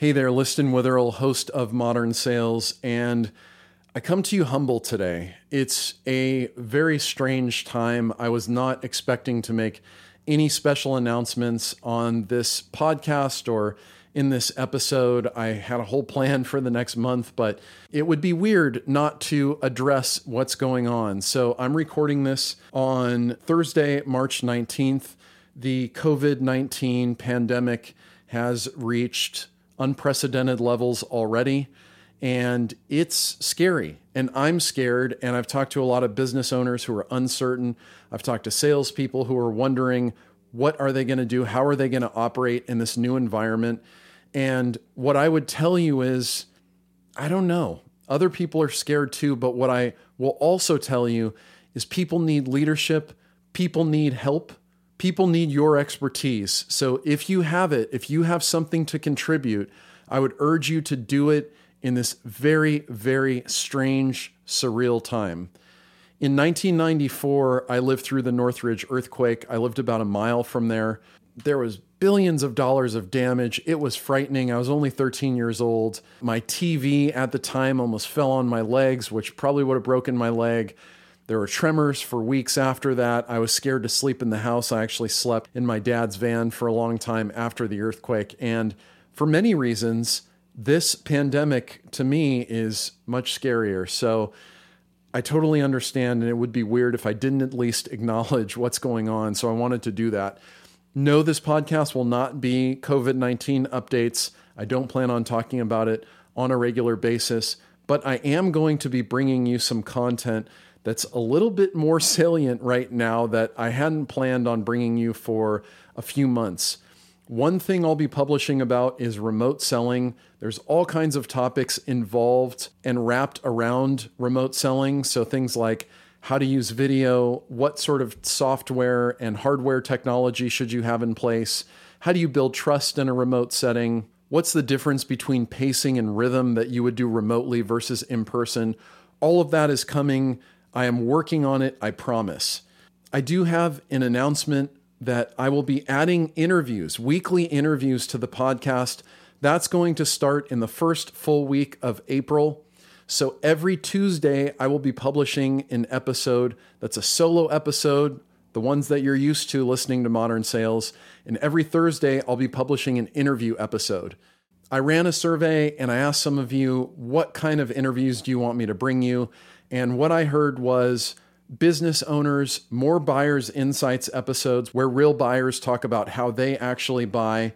Hey there, Liston Witherill, host of Modern Sales, and I come to you humble today. It's a very strange time. I was not expecting to make any special announcements on this podcast or in this episode. I had a whole plan for the next month, but it would be weird not to address what's going on. So I'm recording this on Thursday, March 19th. The COVID 19 pandemic has reached unprecedented levels already. And it's scary. And I'm scared. And I've talked to a lot of business owners who are uncertain. I've talked to salespeople who are wondering what are they going to do? How are they going to operate in this new environment? And what I would tell you is, I don't know. Other people are scared too. But what I will also tell you is people need leadership, people need help, people need your expertise. So if you have it, if you have something to contribute, I would urge you to do it in this very, very strange, surreal time. In 1994, I lived through the Northridge earthquake. I lived about a mile from there. There was billions of dollars of damage. It was frightening. I was only 13 years old. My TV at the time almost fell on my legs, which probably would have broken my leg. There were tremors for weeks after that. I was scared to sleep in the house. I actually slept in my dad's van for a long time after the earthquake. And for many reasons, this pandemic to me is much scarier. So I totally understand. And it would be weird if I didn't at least acknowledge what's going on. So I wanted to do that. No, this podcast will not be COVID 19 updates. I don't plan on talking about it on a regular basis, but I am going to be bringing you some content that's a little bit more salient right now that I hadn't planned on bringing you for a few months. One thing I'll be publishing about is remote selling. There's all kinds of topics involved and wrapped around remote selling. So things like how to use video, what sort of software and hardware technology should you have in place, how do you build trust in a remote setting, what's the difference between pacing and rhythm that you would do remotely versus in person. All of that is coming I am working on it, I promise. I do have an announcement that I will be adding interviews, weekly interviews to the podcast. That's going to start in the first full week of April. So every Tuesday, I will be publishing an episode that's a solo episode, the ones that you're used to listening to Modern Sales. And every Thursday, I'll be publishing an interview episode. I ran a survey and I asked some of you, what kind of interviews do you want me to bring you? And what I heard was business owners, more buyers insights episodes where real buyers talk about how they actually buy.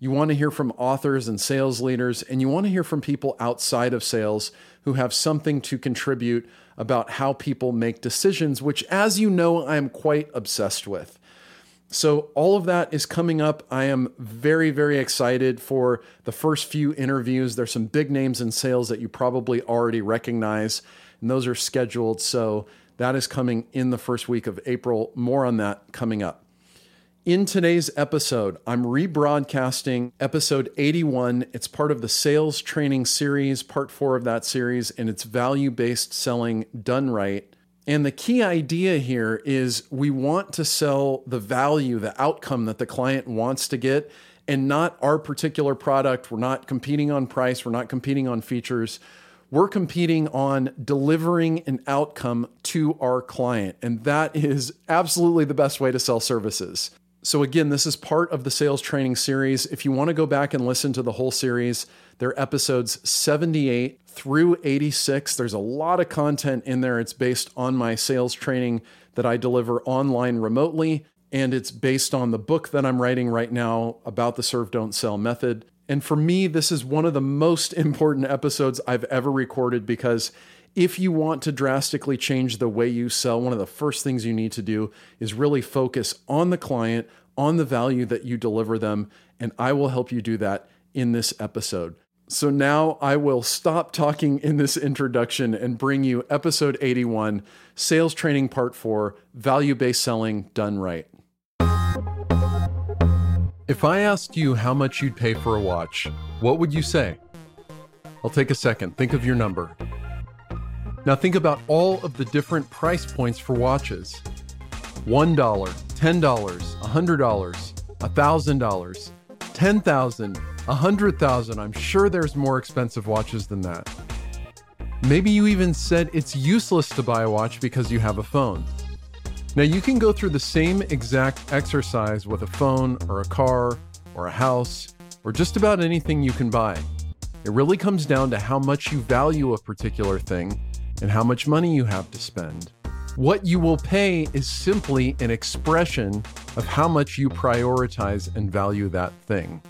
You want to hear from authors and sales leaders, and you want to hear from people outside of sales who have something to contribute about how people make decisions, which, as you know, I am quite obsessed with. So, all of that is coming up. I am very, very excited for the first few interviews. There's some big names in sales that you probably already recognize and those are scheduled. So that is coming in the first week of April. More on that coming up. In today's episode, I'm rebroadcasting episode 81. It's part of the sales training series, part four of that series, and it's value based selling done right. And the key idea here is we want to sell the value, the outcome that the client wants to get, and not our particular product. We're not competing on price, we're not competing on features we're competing on delivering an outcome to our client. And that is absolutely the best way to sell services. So, again, this is part of the sales training series. If you want to go back and listen to the whole series, they're episodes 78 through 86. There's a lot of content in there. It's based on my sales training that I deliver online remotely. And it's based on the book that I'm writing right now about the serve, don't sell method. And for me, this is one of the most important episodes I've ever recorded because if you want to drastically change the way you sell, one of the first things you need to do is really focus on the client, on the value that you deliver them. And I will help you do that in this episode. So now I will stop talking in this introduction and bring you episode 81 Sales Training Part 4 Value Based Selling Done Right. If I asked you how much you'd pay for a watch, what would you say? I'll take a second. Think of your number. Now think about all of the different price points for watches $1, $10, $100, $1,000, 10,000, A hundred thousand. I'm sure there's more expensive watches than that. Maybe you even said it's useless to buy a watch because you have a phone. Now, you can go through the same exact exercise with a phone or a car or a house or just about anything you can buy. It really comes down to how much you value a particular thing and how much money you have to spend. What you will pay is simply an expression of how much you prioritize and value that thing.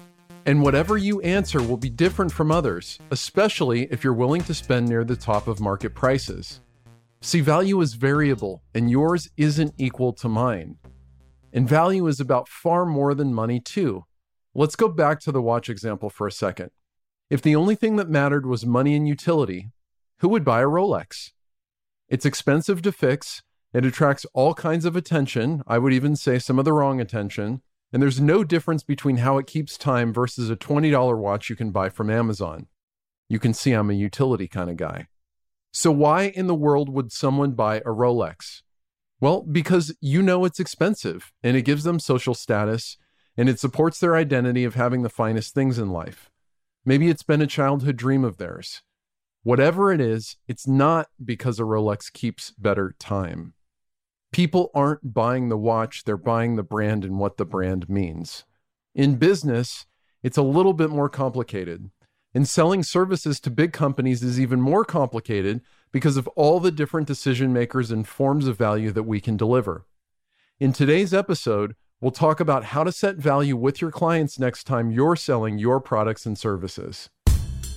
And whatever you answer will be different from others, especially if you're willing to spend near the top of market prices. See, value is variable, and yours isn't equal to mine. And value is about far more than money, too. Let's go back to the watch example for a second. If the only thing that mattered was money and utility, who would buy a Rolex? It's expensive to fix, it attracts all kinds of attention, I would even say some of the wrong attention, and there's no difference between how it keeps time versus a $20 watch you can buy from Amazon. You can see I'm a utility kind of guy. So, why in the world would someone buy a Rolex? Well, because you know it's expensive and it gives them social status and it supports their identity of having the finest things in life. Maybe it's been a childhood dream of theirs. Whatever it is, it's not because a Rolex keeps better time. People aren't buying the watch, they're buying the brand and what the brand means. In business, it's a little bit more complicated. And selling services to big companies is even more complicated because of all the different decision makers and forms of value that we can deliver. In today's episode, We'll talk about how to set value with your clients next time you're selling your products and services.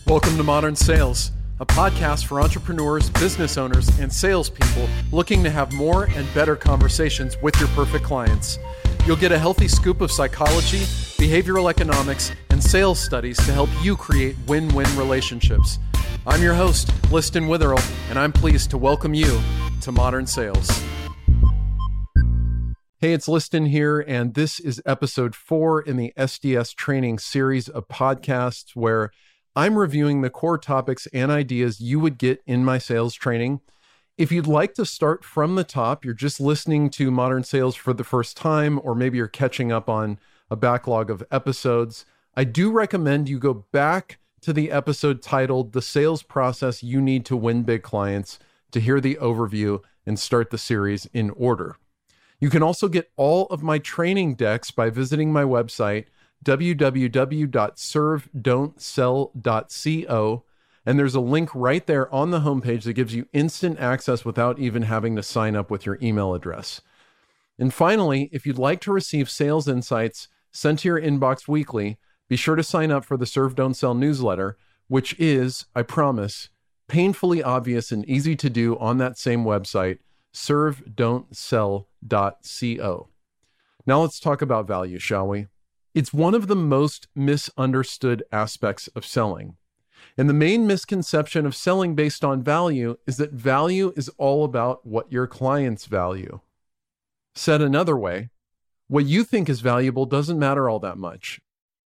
Welcome to Modern Sales, a podcast for entrepreneurs, business owners, and salespeople looking to have more and better conversations with your perfect clients. You'll get a healthy scoop of psychology, behavioral economics, and sales studies to help you create win win relationships. I'm your host, Liston Witherill, and I'm pleased to welcome you to Modern Sales. Hey, it's Liston here, and this is episode four in the SDS training series of podcasts where I'm reviewing the core topics and ideas you would get in my sales training. If you'd like to start from the top, you're just listening to Modern Sales for the first time, or maybe you're catching up on a backlog of episodes, I do recommend you go back to the episode titled The Sales Process You Need to Win Big Clients to hear the overview and start the series in order. You can also get all of my training decks by visiting my website, www.servedon'tsell.co. And there's a link right there on the homepage that gives you instant access without even having to sign up with your email address. And finally, if you'd like to receive sales insights sent to your inbox weekly, be sure to sign up for the Serve Don't Sell newsletter, which is, I promise, painfully obvious and easy to do on that same website servedon'tsell.co. Now let's talk about value, shall we? It's one of the most misunderstood aspects of selling. And the main misconception of selling based on value is that value is all about what your clients value. Said another way, what you think is valuable doesn't matter all that much.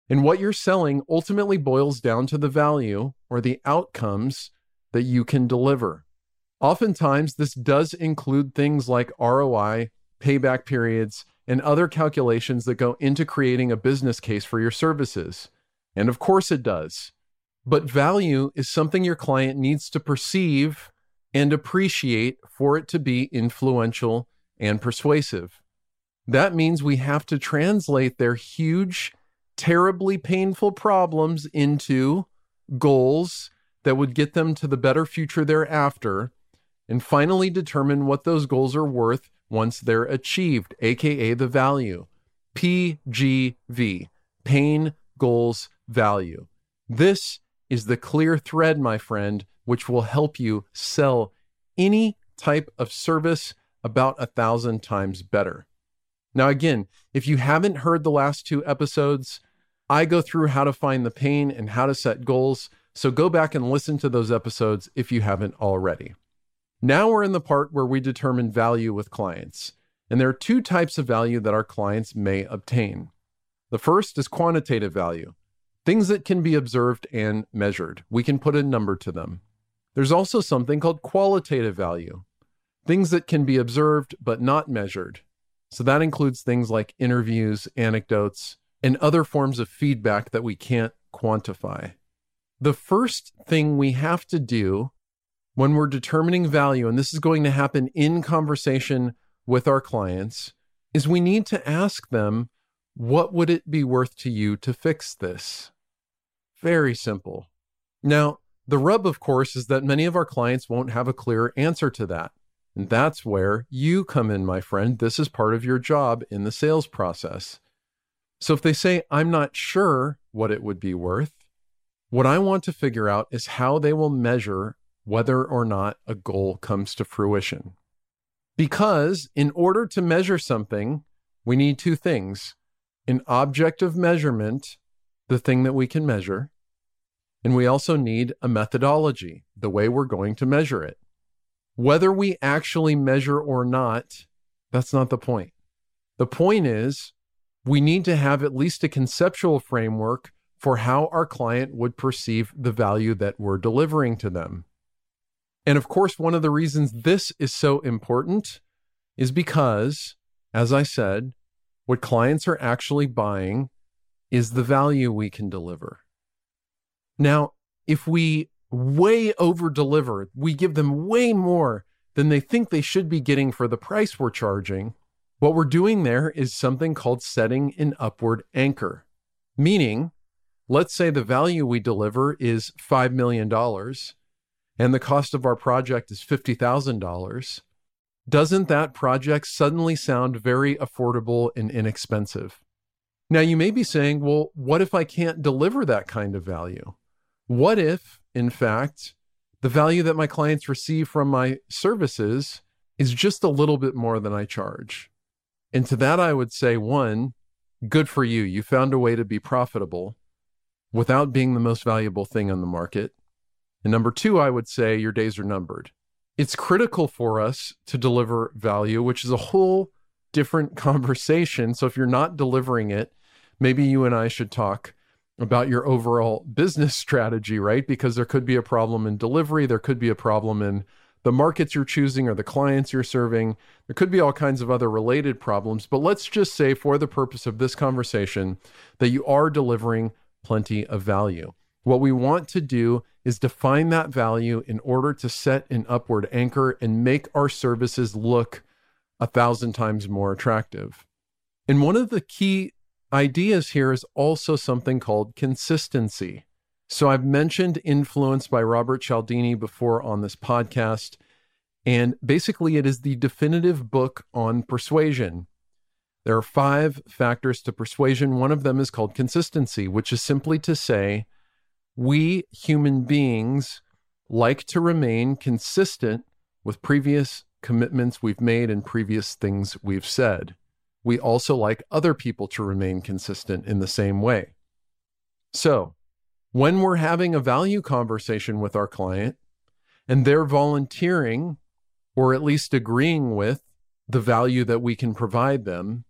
And what you're selling ultimately boils down to the value or the outcomes that you can deliver. Oftentimes, this does include things like ROI, payback periods, and other calculations that go into creating a business case for your services. And of course, it does. But value is something your client needs to perceive and appreciate for it to be influential and persuasive. That means we have to translate their huge, terribly painful problems into goals that would get them to the better future thereafter and finally determine what those goals are worth once they're achieved, aka the value. PGV, pain, goals, value. This is the clear thread, my friend, which will help you sell any type of service about a thousand times better. Now, again, if you haven't heard the last two episodes, I go through how to find the pain and how to set goals. So go back and listen to those episodes if you haven't already. Now we're in the part where we determine value with clients. And there are two types of value that our clients may obtain. The first is quantitative value, things that can be observed and measured. We can put a number to them. There's also something called qualitative value, things that can be observed but not measured. So that includes things like interviews, anecdotes, and other forms of feedback that we can't quantify. The first thing we have to do when we're determining value, and this is going to happen in conversation with our clients, is we need to ask them, what would it be worth to you to fix this? Very simple. Now, the rub, of course, is that many of our clients won't have a clear answer to that. And that's where you come in, my friend. This is part of your job in the sales process. So if they say, I'm not sure what it would be worth, what I want to figure out is how they will measure whether or not a goal comes to fruition. Because in order to measure something, we need two things an object of measurement, the thing that we can measure, and we also need a methodology, the way we're going to measure it. Whether we actually measure or not, that's not the point. The point is, we need to have at least a conceptual framework for how our client would perceive the value that we're delivering to them. And of course, one of the reasons this is so important is because, as I said, what clients are actually buying is the value we can deliver. Now, if we way over deliver, we give them way more than they think they should be getting for the price we're charging. What we're doing there is something called setting an upward anchor, meaning, let's say the value we deliver is $5 million and the cost of our project is $50,000, doesn't that project suddenly sound very affordable and inexpensive? Now, you may be saying, well, what if I can't deliver that kind of value? What if, in fact, the value that my clients receive from my services is just a little bit more than I charge? And to that, I would say, one, good for you. You found a way to be profitable without being the most valuable thing on the market. And number two, I would say your days are numbered. It's critical for us to deliver value, which is a whole different conversation. So if you're not delivering it, maybe you and I should talk about your overall business strategy, right? Because there could be a problem in delivery, there could be a problem in the markets you're choosing or the clients you're serving. There could be all kinds of other related problems. But let's just say, for the purpose of this conversation, that you are delivering plenty of value. What we want to do is define that value in order to set an upward anchor and make our services look a thousand times more attractive. And one of the key ideas here is also something called consistency. So I've mentioned Influence by Robert Cialdini before on this podcast. And basically, it is the definitive book on persuasion. There are five factors to persuasion. One of them is called consistency, which is simply to say, we human beings like to remain consistent with previous commitments we've made and previous things we've said. We also like other people to remain consistent in the same way. So, when we're having a value conversation with our client and they're volunteering or at least agreeing with the value that we can provide them,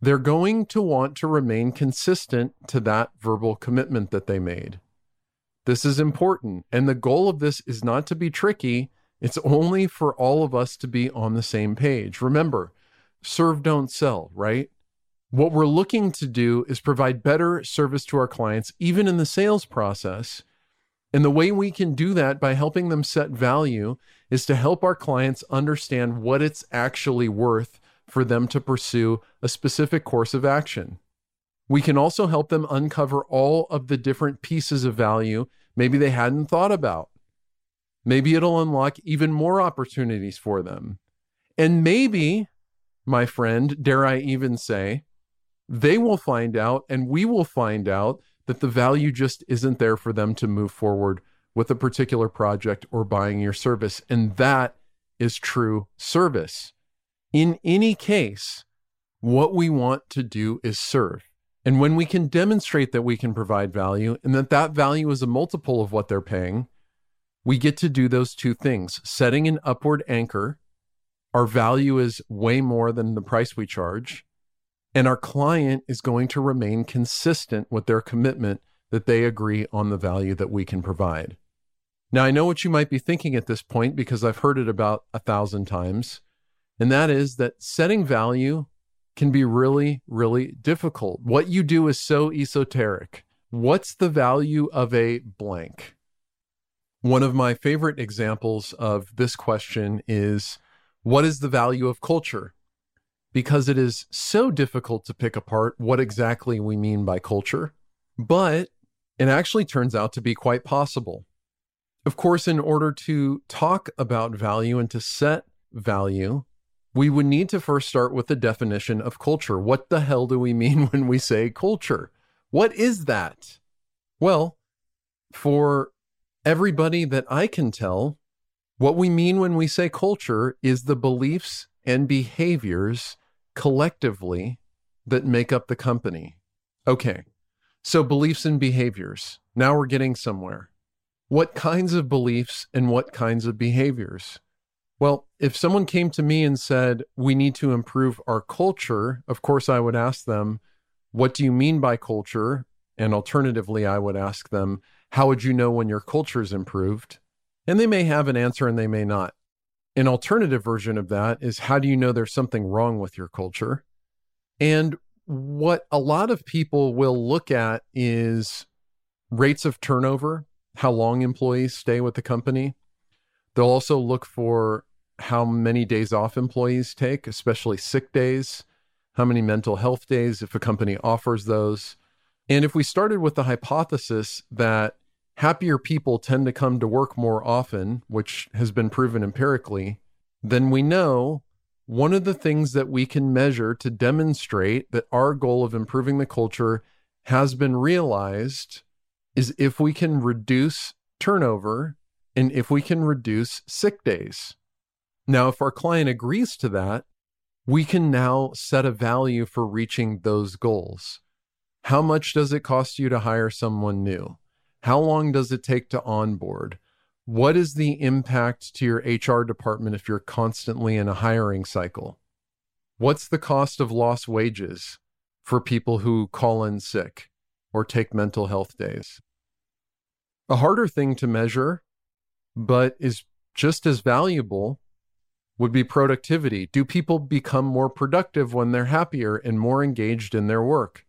they're going to want to remain consistent to that verbal commitment that they made. This is important. And the goal of this is not to be tricky, it's only for all of us to be on the same page. Remember, serve, don't sell, right? What we're looking to do is provide better service to our clients, even in the sales process. And the way we can do that by helping them set value is to help our clients understand what it's actually worth for them to pursue a specific course of action. We can also help them uncover all of the different pieces of value maybe they hadn't thought about. Maybe it'll unlock even more opportunities for them. And maybe, my friend, dare I even say, they will find out and we will find out that the value just isn't there for them to move forward with a particular project or buying your service. And that is true service. In any case, what we want to do is serve. And when we can demonstrate that we can provide value and that that value is a multiple of what they're paying, we get to do those two things setting an upward anchor. Our value is way more than the price we charge. And our client is going to remain consistent with their commitment that they agree on the value that we can provide. Now, I know what you might be thinking at this point because I've heard it about a thousand times, and that is that setting value can be really, really difficult. What you do is so esoteric. What's the value of a blank? One of my favorite examples of this question is what is the value of culture? Because it is so difficult to pick apart what exactly we mean by culture, but it actually turns out to be quite possible. Of course, in order to talk about value and to set value, we would need to first start with the definition of culture. What the hell do we mean when we say culture? What is that? Well, for everybody that I can tell, what we mean when we say culture is the beliefs and behaviors collectively that make up the company. Okay, so beliefs and behaviors. Now we're getting somewhere. What kinds of beliefs and what kinds of behaviors? Well, if someone came to me and said, we need to improve our culture, of course, I would ask them, what do you mean by culture? And alternatively, I would ask them, how would you know when your culture's improved? And they may have an answer and they may not. An alternative version of that is, how do you know there's something wrong with your culture? And what a lot of people will look at is rates of turnover, how long employees stay with the company. They'll also look for how many days off employees take, especially sick days, how many mental health days, if a company offers those. And if we started with the hypothesis that happier people tend to come to work more often, which has been proven empirically, then we know one of the things that we can measure to demonstrate that our goal of improving the culture has been realized is if we can reduce turnover and if we can reduce sick days. Now, if our client agrees to that, we can now set a value for reaching those goals. How much does it cost you to hire someone new? How long does it take to onboard? What is the impact to your HR department if you're constantly in a hiring cycle? What's the cost of lost wages for people who call in sick or take mental health days? A harder thing to measure, but is just as valuable would be productivity. Do people become more productive when they're happier and more engaged in their work?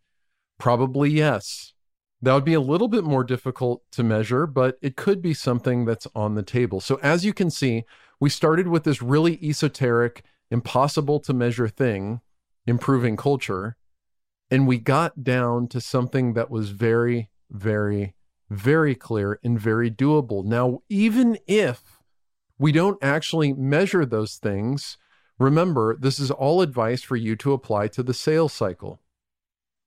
Probably yes. That would be a little bit more difficult to measure, but it could be something that's on the table. So, as you can see, we started with this really esoteric, impossible to measure thing, improving culture, and we got down to something that was very, very, very clear and very doable. Now, even if we don't actually measure those things. Remember, this is all advice for you to apply to the sales cycle.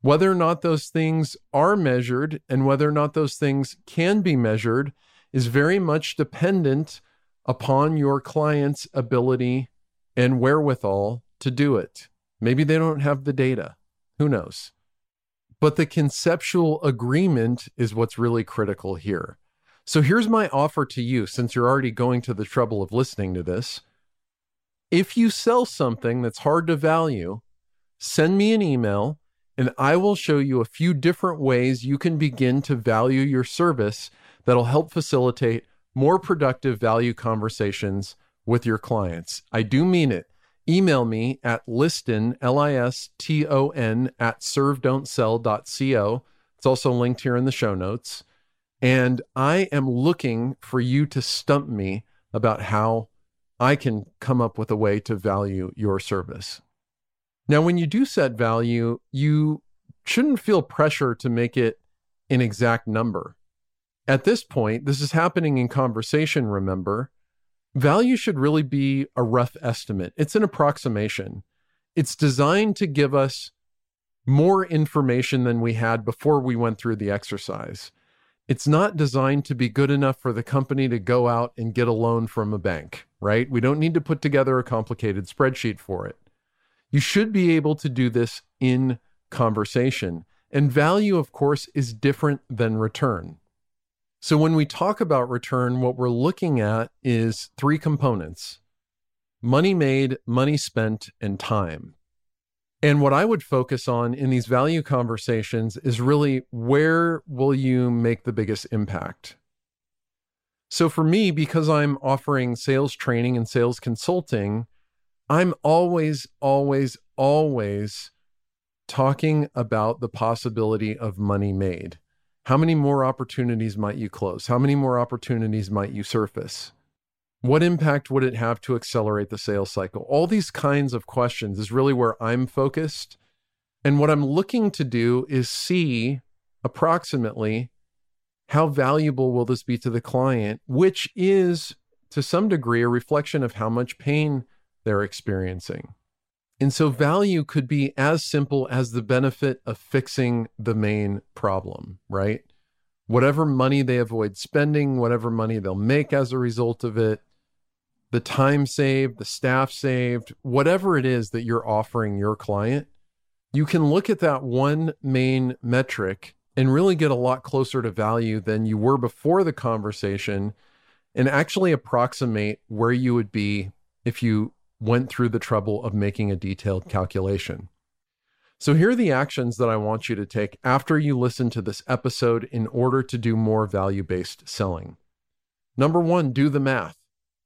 Whether or not those things are measured and whether or not those things can be measured is very much dependent upon your client's ability and wherewithal to do it. Maybe they don't have the data. Who knows? But the conceptual agreement is what's really critical here. So here's my offer to you since you're already going to the trouble of listening to this. If you sell something that's hard to value, send me an email and I will show you a few different ways you can begin to value your service that'll help facilitate more productive value conversations with your clients. I do mean it. Email me at liston, L I S T O N, at servedon'tsell.co. It's also linked here in the show notes. And I am looking for you to stump me about how I can come up with a way to value your service. Now, when you do set value, you shouldn't feel pressure to make it an exact number. At this point, this is happening in conversation, remember. Value should really be a rough estimate, it's an approximation. It's designed to give us more information than we had before we went through the exercise. It's not designed to be good enough for the company to go out and get a loan from a bank, right? We don't need to put together a complicated spreadsheet for it. You should be able to do this in conversation. And value, of course, is different than return. So when we talk about return, what we're looking at is three components money made, money spent, and time. And what I would focus on in these value conversations is really where will you make the biggest impact? So for me, because I'm offering sales training and sales consulting, I'm always, always, always talking about the possibility of money made. How many more opportunities might you close? How many more opportunities might you surface? What impact would it have to accelerate the sales cycle? All these kinds of questions is really where I'm focused. And what I'm looking to do is see approximately how valuable will this be to the client, which is to some degree a reflection of how much pain they're experiencing. And so value could be as simple as the benefit of fixing the main problem, right? Whatever money they avoid spending, whatever money they'll make as a result of it, the time saved, the staff saved, whatever it is that you're offering your client, you can look at that one main metric and really get a lot closer to value than you were before the conversation and actually approximate where you would be if you went through the trouble of making a detailed calculation. So, here are the actions that I want you to take after you listen to this episode in order to do more value based selling. Number one, do the math.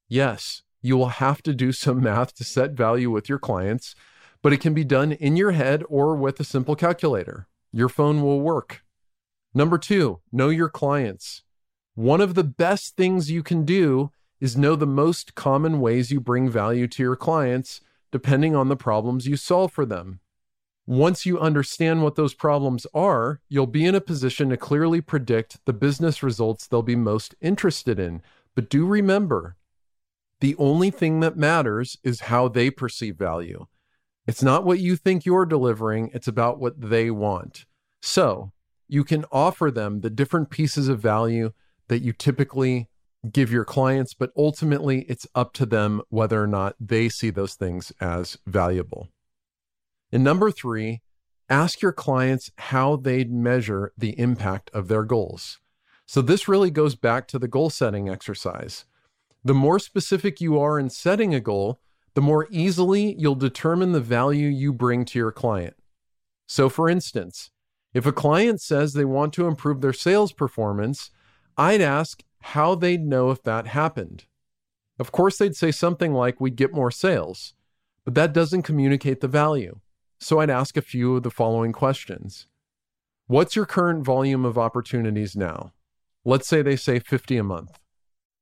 Yes, you will have to do some math to set value with your clients, but it can be done in your head or with a simple calculator. Your phone will work. Number two, know your clients. One of the best things you can do is know the most common ways you bring value to your clients, depending on the problems you solve for them. Once you understand what those problems are, you'll be in a position to clearly predict the business results they'll be most interested in. But do remember, the only thing that matters is how they perceive value. It's not what you think you're delivering, it's about what they want. So you can offer them the different pieces of value that you typically give your clients, but ultimately it's up to them whether or not they see those things as valuable. And number three, ask your clients how they'd measure the impact of their goals. So this really goes back to the goal setting exercise. The more specific you are in setting a goal, the more easily you'll determine the value you bring to your client. So, for instance, if a client says they want to improve their sales performance, I'd ask how they'd know if that happened. Of course, they'd say something like, We'd get more sales, but that doesn't communicate the value. So I'd ask a few of the following questions What's your current volume of opportunities now? Let's say they say 50 a month.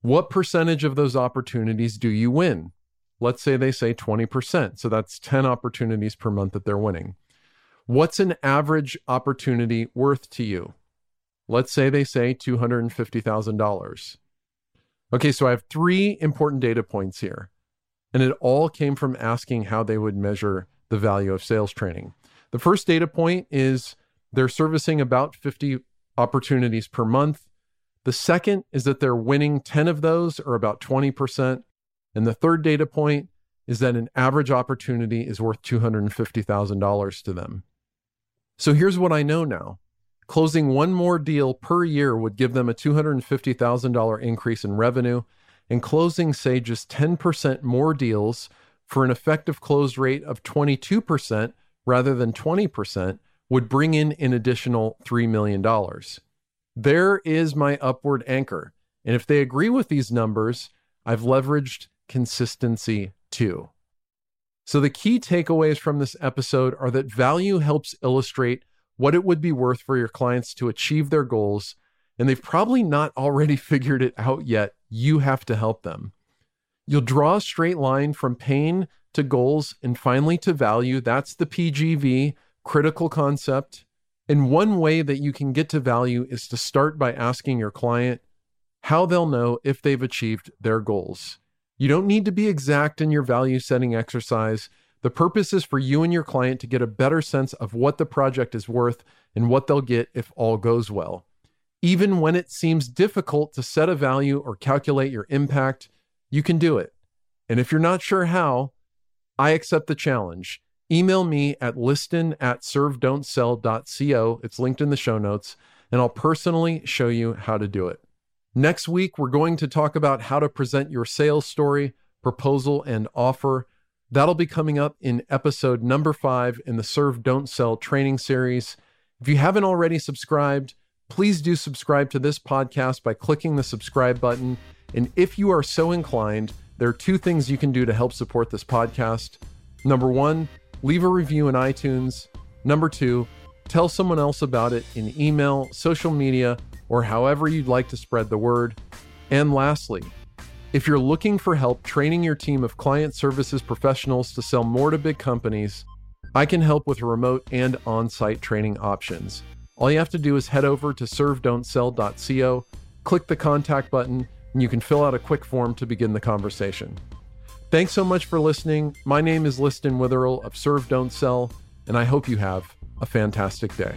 What percentage of those opportunities do you win? Let's say they say 20%. So that's 10 opportunities per month that they're winning. What's an average opportunity worth to you? Let's say they say $250,000. Okay, so I have three important data points here. And it all came from asking how they would measure the value of sales training. The first data point is they're servicing about 50 opportunities per month. The second is that they're winning 10 of those, or about 20%. And the third data point is that an average opportunity is worth $250,000 to them. So here's what I know now Closing one more deal per year would give them a $250,000 increase in revenue, and closing, say, just 10% more deals for an effective close rate of 22% rather than 20% would bring in an additional $3 million. There is my upward anchor. And if they agree with these numbers, I've leveraged consistency too. So, the key takeaways from this episode are that value helps illustrate what it would be worth for your clients to achieve their goals, and they've probably not already figured it out yet. You have to help them. You'll draw a straight line from pain to goals and finally to value. That's the PGV critical concept. And one way that you can get to value is to start by asking your client how they'll know if they've achieved their goals. You don't need to be exact in your value setting exercise. The purpose is for you and your client to get a better sense of what the project is worth and what they'll get if all goes well. Even when it seems difficult to set a value or calculate your impact, you can do it. And if you're not sure how, I accept the challenge. Email me at liston at servedon'tsell.co. It's linked in the show notes, and I'll personally show you how to do it. Next week, we're going to talk about how to present your sales story, proposal, and offer That'll be coming up in episode number five in the Serve Don't Sell training series. If you haven't already subscribed, please do subscribe to this podcast by clicking the subscribe button. And if you are so inclined, there are two things you can do to help support this podcast. Number one, leave a review in iTunes. Number two, Tell someone else about it in email, social media, or however you'd like to spread the word. And lastly, if you're looking for help training your team of client services professionals to sell more to big companies, I can help with remote and on site training options. All you have to do is head over to servedon'tsell.co, click the contact button, and you can fill out a quick form to begin the conversation. Thanks so much for listening. My name is Liston Witherill of Serve Don't Sell, and I hope you have a fantastic day.